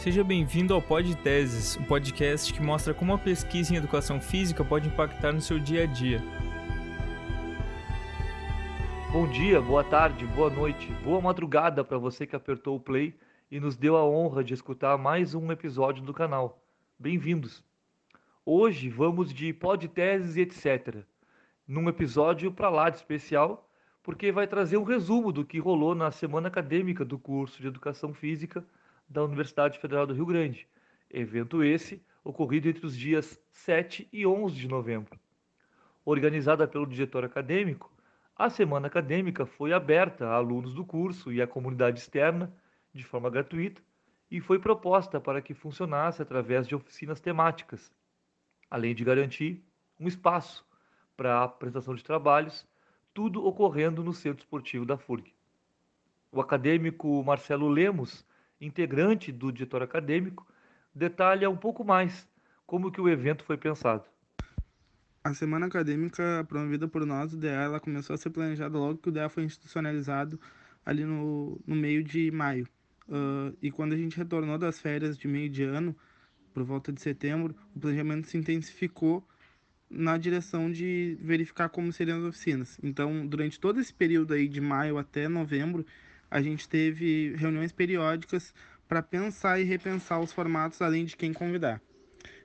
Seja bem-vindo ao Pod Teses, um podcast que mostra como a pesquisa em educação física pode impactar no seu dia a dia. Bom dia, boa tarde, boa noite, boa madrugada para você que apertou o play e nos deu a honra de escutar mais um episódio do canal. Bem-vindos! Hoje vamos de podteses e etc. Num episódio para lá de especial, porque vai trazer um resumo do que rolou na semana acadêmica do curso de Educação Física da Universidade Federal do Rio Grande. Evento esse ocorrido entre os dias 7 e 11 de novembro. Organizada pelo diretor acadêmico, a semana acadêmica foi aberta a alunos do curso e à comunidade externa de forma gratuita e foi proposta para que funcionasse através de oficinas temáticas, além de garantir um espaço para a apresentação de trabalhos, tudo ocorrendo no Centro Esportivo da FURG. O acadêmico Marcelo Lemos, integrante do diretor acadêmico, detalha um pouco mais como que o evento foi pensado. A semana acadêmica promovida por nós, o DEA, ela começou a ser planejada logo que o DEA foi institucionalizado ali no, no meio de maio. Uh, e quando a gente retornou das férias de meio de ano, por volta de setembro, o planejamento se intensificou na direção de verificar como seriam as oficinas. Então, durante todo esse período aí de maio até novembro, a gente teve reuniões periódicas para pensar e repensar os formatos, além de quem convidar.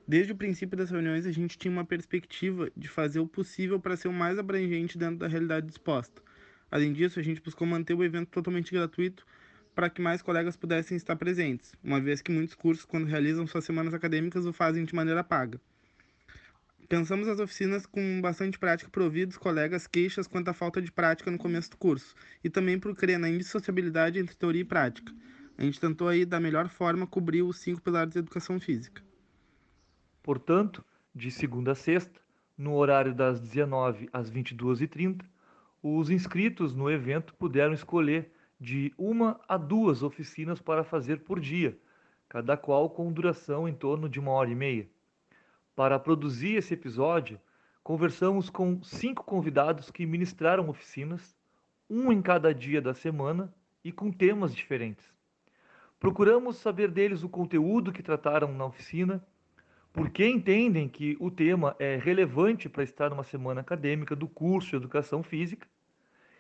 Desde o princípio das reuniões, a gente tinha uma perspectiva de fazer o possível para ser o mais abrangente dentro da realidade disposta. Além disso, a gente buscou manter o evento totalmente gratuito para que mais colegas pudessem estar presentes, uma vez que muitos cursos, quando realizam suas semanas acadêmicas, o fazem de maneira paga. Pensamos as oficinas com bastante prática para ouvir dos colegas queixas quanto à falta de prática no começo do curso, e também por crer na indissociabilidade entre teoria e prática. A gente tentou aí, da melhor forma, cobrir os cinco pilares da educação física. Portanto, de segunda a sexta, no horário das 19 às 22h30, os inscritos no evento puderam escolher de uma a duas oficinas para fazer por dia, cada qual com duração em torno de uma hora e meia. Para produzir esse episódio, conversamos com cinco convidados que ministraram oficinas, um em cada dia da semana e com temas diferentes. Procuramos saber deles o conteúdo que trataram na oficina porque entendem que o tema é relevante para estar numa semana acadêmica do curso de Educação Física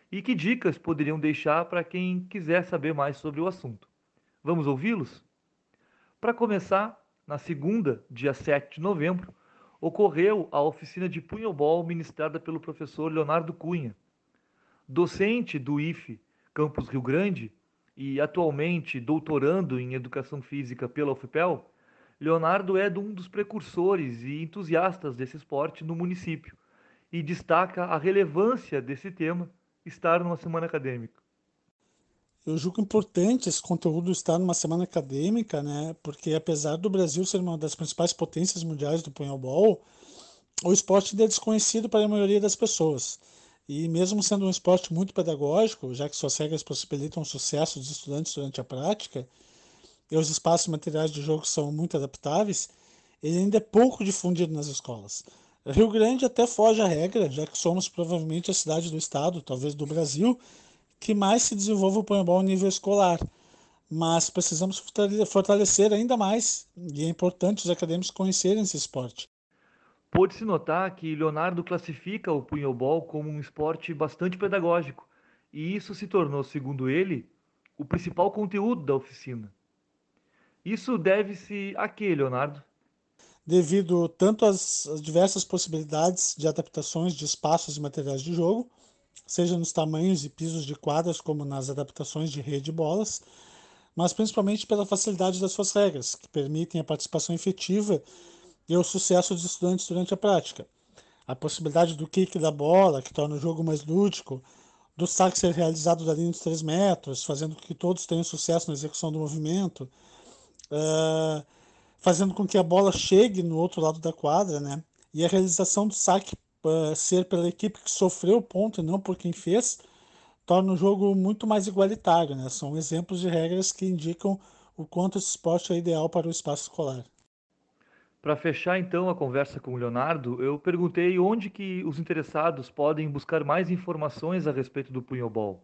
e que dicas poderiam deixar para quem quiser saber mais sobre o assunto. Vamos ouvi-los? Para começar, na segunda, dia 7 de novembro, ocorreu a oficina de punhobol ministrada pelo professor Leonardo Cunha. Docente do IFE Campus Rio Grande e atualmente doutorando em Educação Física pela UFPEL, Leonardo é um dos precursores e entusiastas desse esporte no município e destaca a relevância desse tema estar numa semana acadêmica. Eu julgo importante esse conteúdo estar numa semana acadêmica, né? Porque apesar do Brasil ser uma das principais potências mundiais do punhobol, o esporte é desconhecido para a maioria das pessoas. E mesmo sendo um esporte muito pedagógico, já que suas regras possibilitam o sucesso dos estudantes durante a prática, e os espaços materiais de jogo são muito adaptáveis, ele ainda é pouco difundido nas escolas. Rio Grande até foge à regra, já que somos provavelmente a cidade do estado, talvez do Brasil, que mais se desenvolve o paintball em nível escolar. Mas precisamos fortalecer ainda mais, e é importante os acadêmicos conhecerem esse esporte. Pode-se notar que Leonardo classifica o punhobol como um esporte bastante pedagógico, e isso se tornou, segundo ele, o principal conteúdo da oficina. Isso deve-se a quê, Leonardo? Devido tanto às diversas possibilidades de adaptações de espaços e materiais de jogo, seja nos tamanhos e pisos de quadras, como nas adaptações de rede e bolas, mas principalmente pela facilidade das suas regras, que permitem a participação efetiva e o sucesso dos estudantes durante a prática. A possibilidade do kick da bola, que torna o jogo mais lúdico, do saque ser realizado da linha dos 3 metros, fazendo com que todos tenham sucesso na execução do movimento, uh, fazendo com que a bola chegue no outro lado da quadra, né? E a realização do saque uh, ser pela equipe que sofreu o ponto e não por quem fez, torna o jogo muito mais igualitário, né? São exemplos de regras que indicam o quanto esse esporte é ideal para o espaço escolar. Para fechar então a conversa com o Leonardo, eu perguntei onde que os interessados podem buscar mais informações a respeito do punhobol.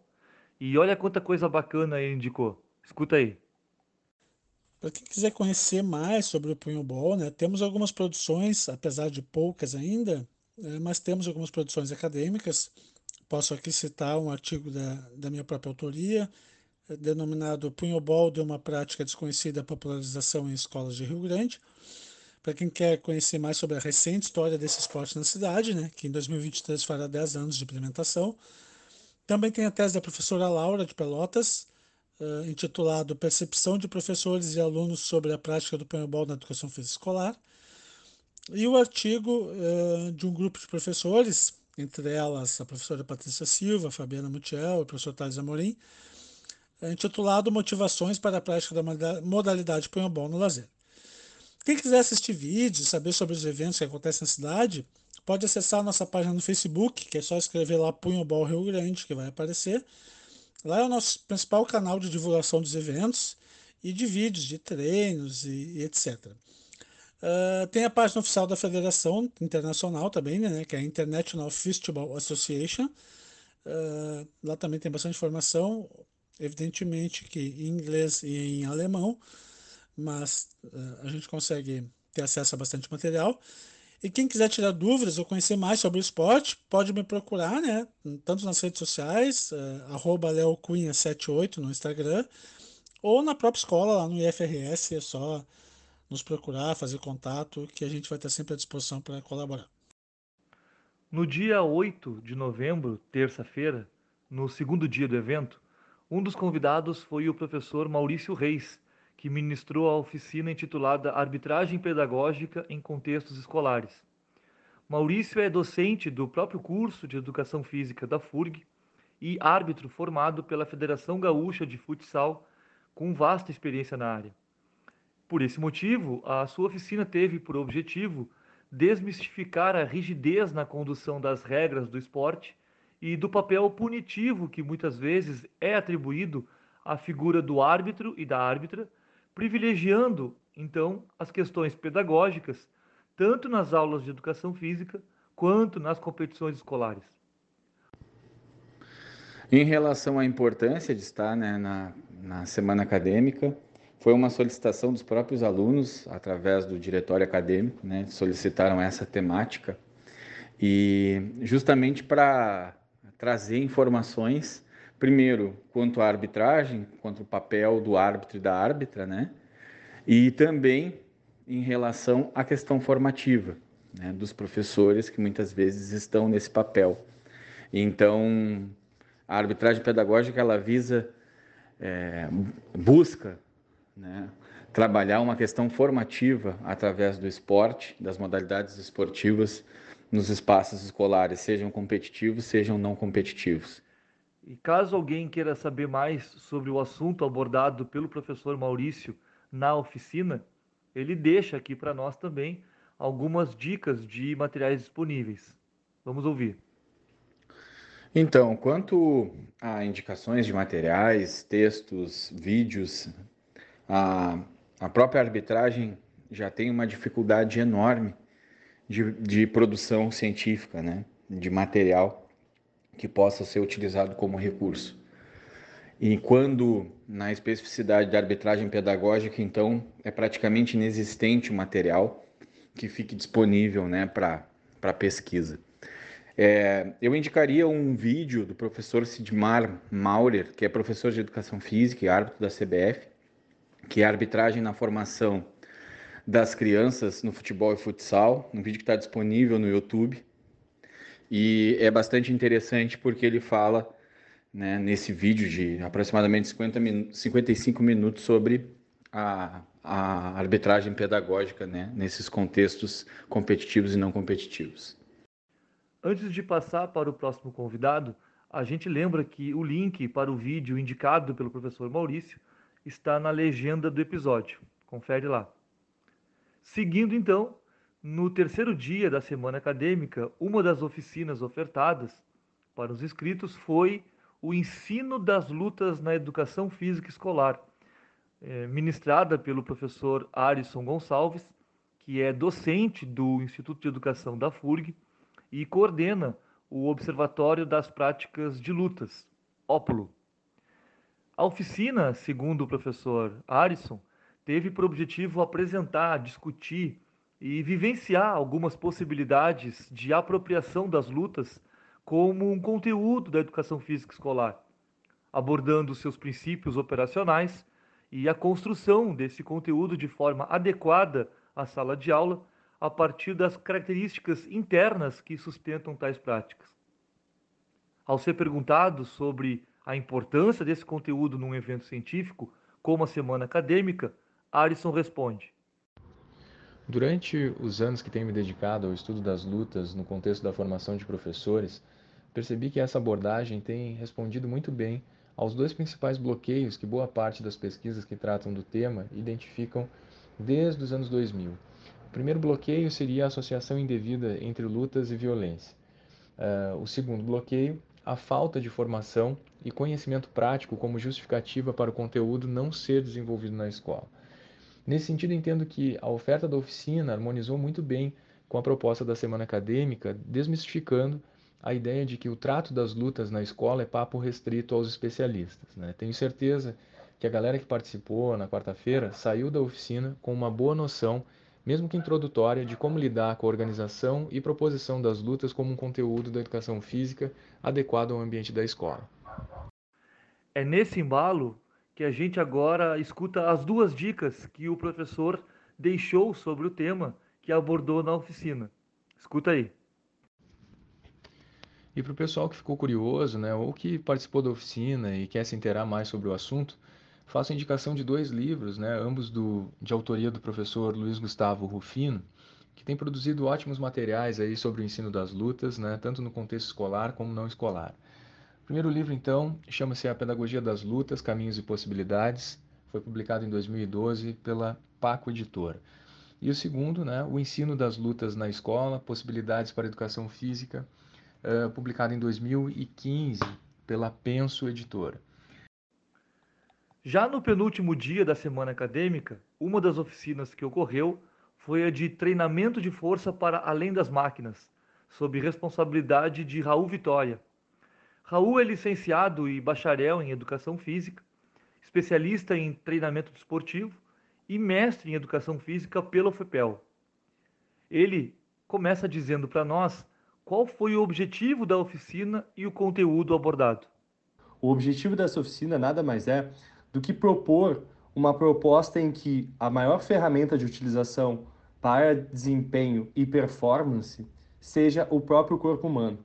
E olha quanta coisa bacana ele indicou. Escuta aí. Para quem quiser conhecer mais sobre o punhobol, né, temos algumas produções, apesar de poucas ainda, mas temos algumas produções acadêmicas. Posso aqui citar um artigo da, da minha própria autoria, é, denominado Punhobol de uma prática desconhecida popularização em escolas de Rio Grande. Para quem quer conhecer mais sobre a recente história desse esporte na cidade, né, que em 2023 fará 10 anos de implementação. Também tem a tese da professora Laura de Pelotas, uh, intitulado Percepção de Professores e Alunos sobre a Prática do Punhobol na Educação Física Escolar. E o artigo uh, de um grupo de professores, entre elas a professora Patrícia Silva, Fabiana Mutiel e o professor Thales Amorim, intitulado Motivações para a Prática da Modalidade Punhobol no Lazer. Quem quiser assistir vídeos, saber sobre os eventos que acontecem na cidade, pode acessar a nossa página no Facebook, que é só escrever lá Punho Ball Rio Grande, que vai aparecer. Lá é o nosso principal canal de divulgação dos eventos e de vídeos, de treinos e, e etc. Uh, tem a página oficial da Federação Internacional também, né, que é a International Festival Association. Uh, lá também tem bastante informação, evidentemente que em inglês e em alemão mas uh, a gente consegue ter acesso a bastante material. E quem quiser tirar dúvidas ou conhecer mais sobre o esporte, pode me procurar, né? Tanto nas redes sociais, uh, leocunha78 no Instagram, ou na própria escola, lá no IFRS, é só nos procurar, fazer contato, que a gente vai estar sempre à disposição para colaborar. No dia 8 de novembro, terça-feira, no segundo dia do evento, um dos convidados foi o professor Maurício Reis, que ministrou a oficina intitulada Arbitragem Pedagógica em Contextos Escolares. Maurício é docente do próprio curso de Educação Física da FURG e árbitro formado pela Federação Gaúcha de Futsal, com vasta experiência na área. Por esse motivo, a sua oficina teve por objetivo desmistificar a rigidez na condução das regras do esporte e do papel punitivo que muitas vezes é atribuído à figura do árbitro e da árbitra privilegiando, então, as questões pedagógicas, tanto nas aulas de educação física quanto nas competições escolares. Em relação à importância de estar né, na, na semana acadêmica, foi uma solicitação dos próprios alunos, através do diretório acadêmico, né, solicitaram essa temática, e justamente para trazer informações primeiro, quanto à arbitragem, quanto ao papel do árbitro e da árbitra, né? E também em relação à questão formativa, né? dos professores que muitas vezes estão nesse papel. Então, a arbitragem pedagógica ela visa, é, busca, né? trabalhar uma questão formativa através do esporte, das modalidades esportivas nos espaços escolares, sejam competitivos, sejam não competitivos. E caso alguém queira saber mais sobre o assunto abordado pelo professor Maurício na oficina, ele deixa aqui para nós também algumas dicas de materiais disponíveis. Vamos ouvir. Então, quanto a indicações de materiais, textos, vídeos, a, a própria arbitragem já tem uma dificuldade enorme de, de produção científica, né? de material que possa ser utilizado como recurso. E quando na especificidade da arbitragem pedagógica, então é praticamente inexistente o material que fique disponível né, para pesquisa. É, eu indicaria um vídeo do professor Sidmar Maurer, que é professor de educação física e árbitro da CBF, que é arbitragem na formação das crianças no futebol e futsal, um vídeo que está disponível no YouTube. E é bastante interessante porque ele fala né, nesse vídeo de aproximadamente 50 min 55 minutos sobre a, a arbitragem pedagógica né, nesses contextos competitivos e não competitivos. Antes de passar para o próximo convidado, a gente lembra que o link para o vídeo indicado pelo professor Maurício está na legenda do episódio. Confere lá. Seguindo então, no terceiro dia da semana acadêmica, uma das oficinas ofertadas para os inscritos foi o ensino das lutas na educação física escolar, é, ministrada pelo professor Arison Gonçalves, que é docente do Instituto de Educação da FURG e coordena o Observatório das Práticas de Lutas, ópolo. A oficina, segundo o professor Arison, teve por objetivo apresentar, discutir e vivenciar algumas possibilidades de apropriação das lutas como um conteúdo da educação física escolar, abordando seus princípios operacionais e a construção desse conteúdo de forma adequada à sala de aula a partir das características internas que sustentam tais práticas. Ao ser perguntado sobre a importância desse conteúdo num evento científico, como a semana acadêmica, Arison responde: Durante os anos que tenho me dedicado ao estudo das lutas no contexto da formação de professores, percebi que essa abordagem tem respondido muito bem aos dois principais bloqueios que boa parte das pesquisas que tratam do tema identificam desde os anos 2000. O primeiro bloqueio seria a associação indevida entre lutas e violência. Uh, o segundo bloqueio, a falta de formação e conhecimento prático como justificativa para o conteúdo não ser desenvolvido na escola. Nesse sentido, entendo que a oferta da oficina harmonizou muito bem com a proposta da semana acadêmica, desmistificando a ideia de que o trato das lutas na escola é papo restrito aos especialistas. Né? Tenho certeza que a galera que participou na quarta-feira saiu da oficina com uma boa noção, mesmo que introdutória, de como lidar com a organização e proposição das lutas como um conteúdo da educação física adequado ao ambiente da escola. É nesse embalo que a gente agora escuta as duas dicas que o professor deixou sobre o tema que abordou na oficina. Escuta aí. E para o pessoal que ficou curioso, né, ou que participou da oficina e quer se inteirar mais sobre o assunto, faço a indicação de dois livros, né, ambos do, de autoria do professor Luiz Gustavo Rufino, que tem produzido ótimos materiais aí sobre o ensino das lutas, né, tanto no contexto escolar como não escolar. O primeiro livro, então, chama-se A Pedagogia das Lutas, Caminhos e Possibilidades. Foi publicado em 2012 pela Paco Editora. E o segundo, né, O Ensino das Lutas na Escola, Possibilidades para a Educação Física, uh, publicado em 2015 pela Penso Editora. Já no penúltimo dia da semana acadêmica, uma das oficinas que ocorreu foi a de treinamento de força para além das máquinas, sob responsabilidade de Raul Vitória, Raul é licenciado e bacharel em Educação Física, especialista em treinamento desportivo e mestre em Educação Física pela UFPEL. Ele começa dizendo para nós qual foi o objetivo da oficina e o conteúdo abordado. O objetivo dessa oficina nada mais é do que propor uma proposta em que a maior ferramenta de utilização para desempenho e performance seja o próprio corpo humano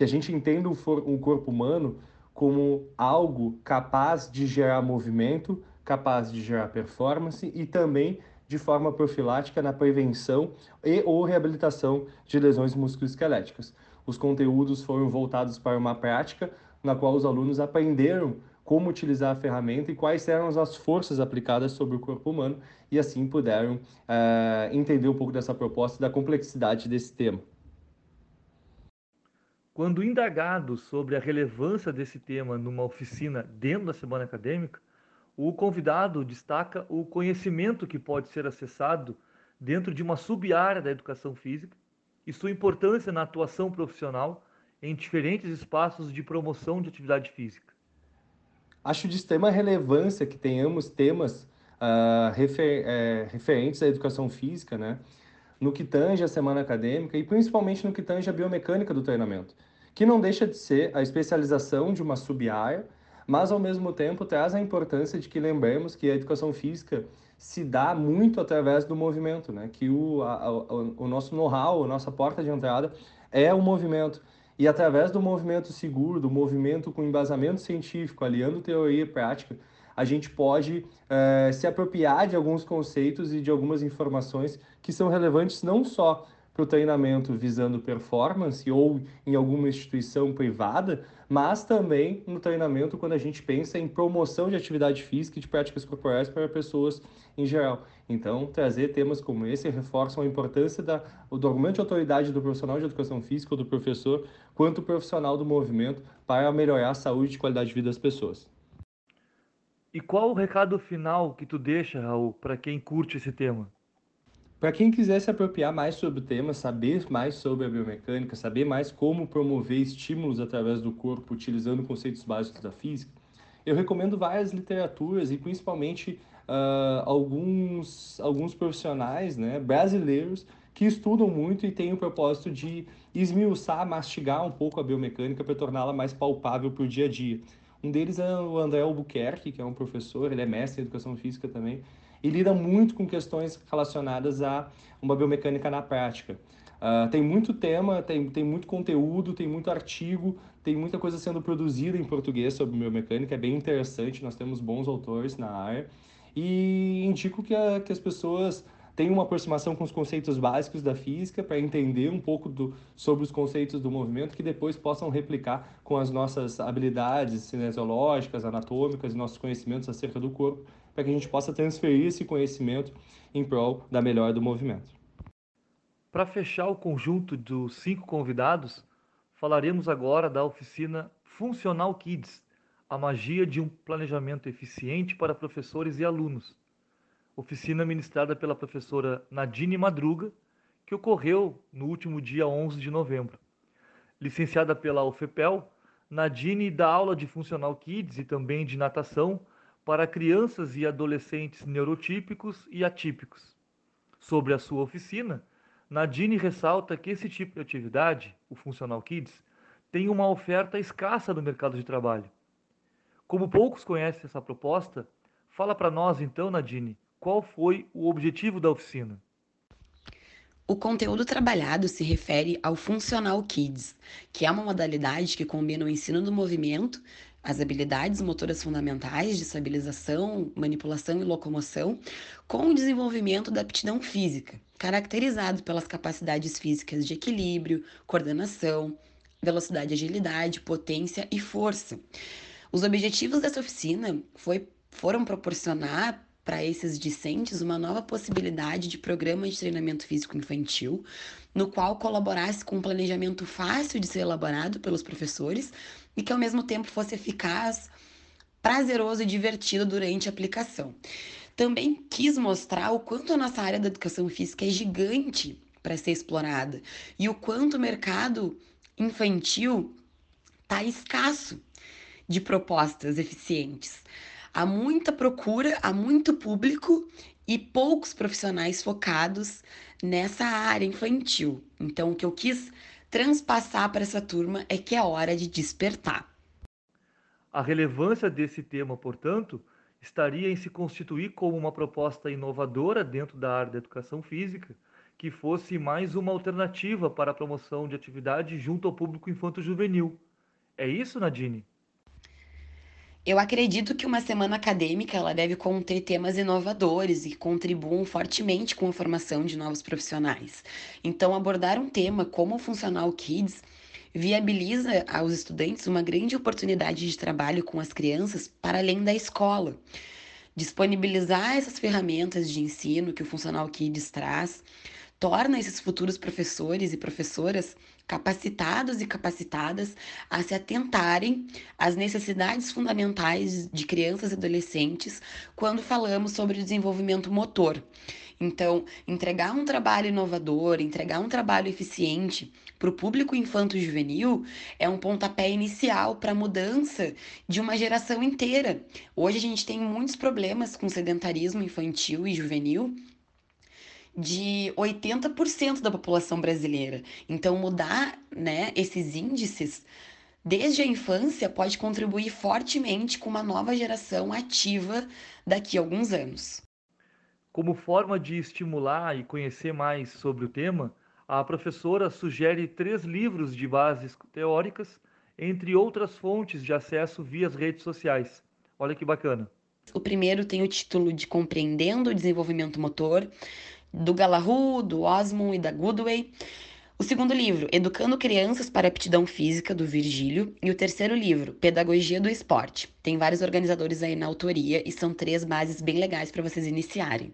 que a gente entenda o, o corpo humano como algo capaz de gerar movimento, capaz de gerar performance e também de forma profilática na prevenção e ou reabilitação de lesões musculoesqueléticas. Os conteúdos foram voltados para uma prática na qual os alunos aprenderam como utilizar a ferramenta e quais eram as forças aplicadas sobre o corpo humano e assim puderam uh, entender um pouco dessa proposta e da complexidade desse tema. Quando indagado sobre a relevância desse tema numa oficina dentro da semana acadêmica, o convidado destaca o conhecimento que pode ser acessado dentro de uma sub-área da educação física e sua importância na atuação profissional em diferentes espaços de promoção de atividade física. Acho de extrema relevância que tenhamos temas uh, refer, é, referentes à educação física, né? no que tange a semana acadêmica e principalmente no que tange a biomecânica do treinamento, que não deixa de ser a especialização de uma sub-área, mas ao mesmo tempo traz a importância de que lembremos que a educação física se dá muito através do movimento, né? que o, a, o nosso know-how, a nossa porta de entrada é o movimento. E através do movimento seguro, do movimento com embasamento científico, aliando teoria e prática, a gente pode é, se apropriar de alguns conceitos e de algumas informações que são relevantes não só para o treinamento visando performance ou em alguma instituição privada, mas também no treinamento quando a gente pensa em promoção de atividade física e de práticas corporais para pessoas em geral. Então, trazer temas como esse reforçam a importância da, do argumento de autoridade do profissional de educação física ou do professor quanto profissional do movimento para melhorar a saúde e qualidade de vida das pessoas. E qual o recado final que tu deixa, Raul, para quem curte esse tema? Para quem quiser se apropriar mais sobre o tema, saber mais sobre a biomecânica, saber mais como promover estímulos através do corpo utilizando conceitos básicos da física, eu recomendo várias literaturas e principalmente uh, alguns, alguns profissionais né, brasileiros que estudam muito e têm o propósito de esmiuçar, mastigar um pouco a biomecânica para torná-la mais palpável para o dia a dia. Um deles é o André Albuquerque, que é um professor, ele é mestre em educação física também, e lida muito com questões relacionadas a uma biomecânica na prática. Uh, tem muito tema, tem, tem muito conteúdo, tem muito artigo, tem muita coisa sendo produzida em português sobre biomecânica, é bem interessante, nós temos bons autores na área. E indico que, a, que as pessoas tenham uma aproximação com os conceitos básicos da física para entender um pouco do, sobre os conceitos do movimento que depois possam replicar com as nossas habilidades cinesiológicas, anatômicas nossos conhecimentos acerca do corpo, para que a gente possa transferir esse conhecimento em prol da melhora do movimento. Para fechar o conjunto dos cinco convidados, falaremos agora da oficina Funcional Kids, a magia de um planejamento eficiente para professores e alunos. Oficina ministrada pela professora Nadine Madruga, que ocorreu no último dia 11 de novembro. Licenciada pela UFPEL, Nadine dá aula de Funcional Kids e também de natação para crianças e adolescentes neurotípicos e atípicos. Sobre a sua oficina, Nadine ressalta que esse tipo de atividade, o Funcional Kids, tem uma oferta escassa no mercado de trabalho como poucos conhecem essa proposta, fala para nós então, Nadine, qual foi o objetivo da oficina? O conteúdo trabalhado se refere ao Funcional Kids, que é uma modalidade que combina o ensino do movimento, as habilidades motoras fundamentais de estabilização, manipulação e locomoção, com o desenvolvimento da aptidão física, caracterizado pelas capacidades físicas de equilíbrio, coordenação, velocidade, agilidade, potência e força. Os objetivos dessa oficina foi, foram proporcionar para esses discentes uma nova possibilidade de programa de treinamento físico infantil, no qual colaborasse com um planejamento fácil de ser elaborado pelos professores e que ao mesmo tempo fosse eficaz, prazeroso e divertido durante a aplicação. Também quis mostrar o quanto a nossa área da educação física é gigante para ser explorada e o quanto o mercado infantil está escasso de propostas eficientes. Há muita procura, há muito público e poucos profissionais focados nessa área infantil. Então, o que eu quis transpassar para essa turma é que é hora de despertar. A relevância desse tema, portanto, estaria em se constituir como uma proposta inovadora dentro da área da educação física, que fosse mais uma alternativa para a promoção de atividade junto ao público infanto-juvenil. É isso, Nadine? Eu acredito que uma semana acadêmica ela deve conter temas inovadores e contribuam fortemente com a formação de novos profissionais. Então, abordar um tema como o Funcional Kids viabiliza aos estudantes uma grande oportunidade de trabalho com as crianças para além da escola. Disponibilizar essas ferramentas de ensino que o Funcional Kids traz torna esses futuros professores e professoras capacitados e capacitadas a se atentarem às necessidades fundamentais de crianças e adolescentes quando falamos sobre o desenvolvimento motor. Então, entregar um trabalho inovador, entregar um trabalho eficiente para o público infanto-juvenil é um pontapé inicial para a mudança de uma geração inteira. Hoje a gente tem muitos problemas com sedentarismo infantil e juvenil de 80% da população brasileira. Então, mudar né, esses índices desde a infância pode contribuir fortemente com uma nova geração ativa daqui a alguns anos. Como forma de estimular e conhecer mais sobre o tema, a professora sugere três livros de bases teóricas, entre outras fontes de acesso via as redes sociais. Olha que bacana. O primeiro tem o título de Compreendendo o Desenvolvimento Motor, do Galahu, do Osmond e da Goodway. O segundo livro, Educando Crianças para Aptidão Física, do Virgílio. E o terceiro livro, Pedagogia do Esporte. Tem vários organizadores aí na autoria e são três bases bem legais para vocês iniciarem.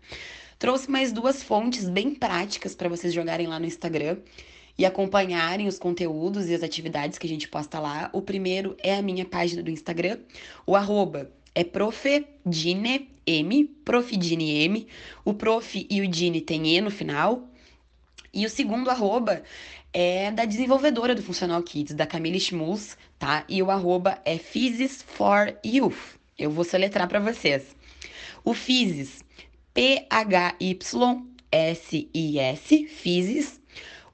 Trouxe mais duas fontes bem práticas para vocês jogarem lá no Instagram e acompanharem os conteúdos e as atividades que a gente posta lá. O primeiro é a minha página do Instagram, o arroba é Profedine M, Profidine M. O Prof e o Dine tem E no final. E o segundo arroba é da desenvolvedora do Funcional Kids, da Camille Schmutz, tá? E o arroba é Physis for Youth. Eu vou soletrar para vocês. O PHYSIS, P-H-Y-S-I-S, PHYSIS.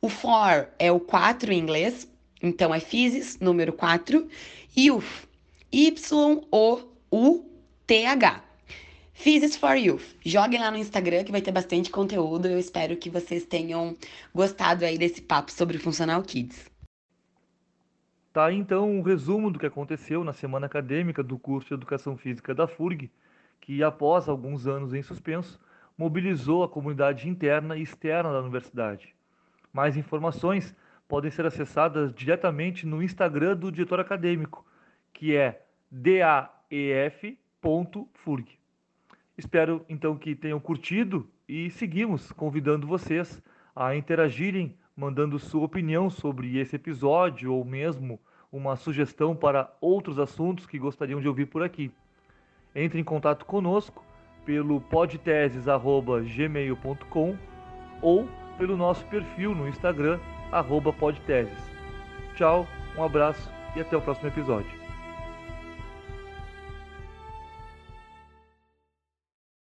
O FOR é o 4 em inglês, então é PHYSIS, número 4. Youth, Y-O-U-T-H. Physics for Youth. Joguem lá no Instagram que vai ter bastante conteúdo. Eu espero que vocês tenham gostado aí desse papo sobre Funcional Kids. Tá então um resumo do que aconteceu na semana acadêmica do curso de Educação Física da FURG, que após alguns anos em suspenso, mobilizou a comunidade interna e externa da universidade. Mais informações podem ser acessadas diretamente no Instagram do diretor acadêmico, que é daef.furg. Espero então que tenham curtido e seguimos convidando vocês a interagirem mandando sua opinião sobre esse episódio ou mesmo uma sugestão para outros assuntos que gostariam de ouvir por aqui. Entre em contato conosco pelo podteses@gmail.com ou pelo nosso perfil no Instagram podteses. Tchau, um abraço e até o próximo episódio.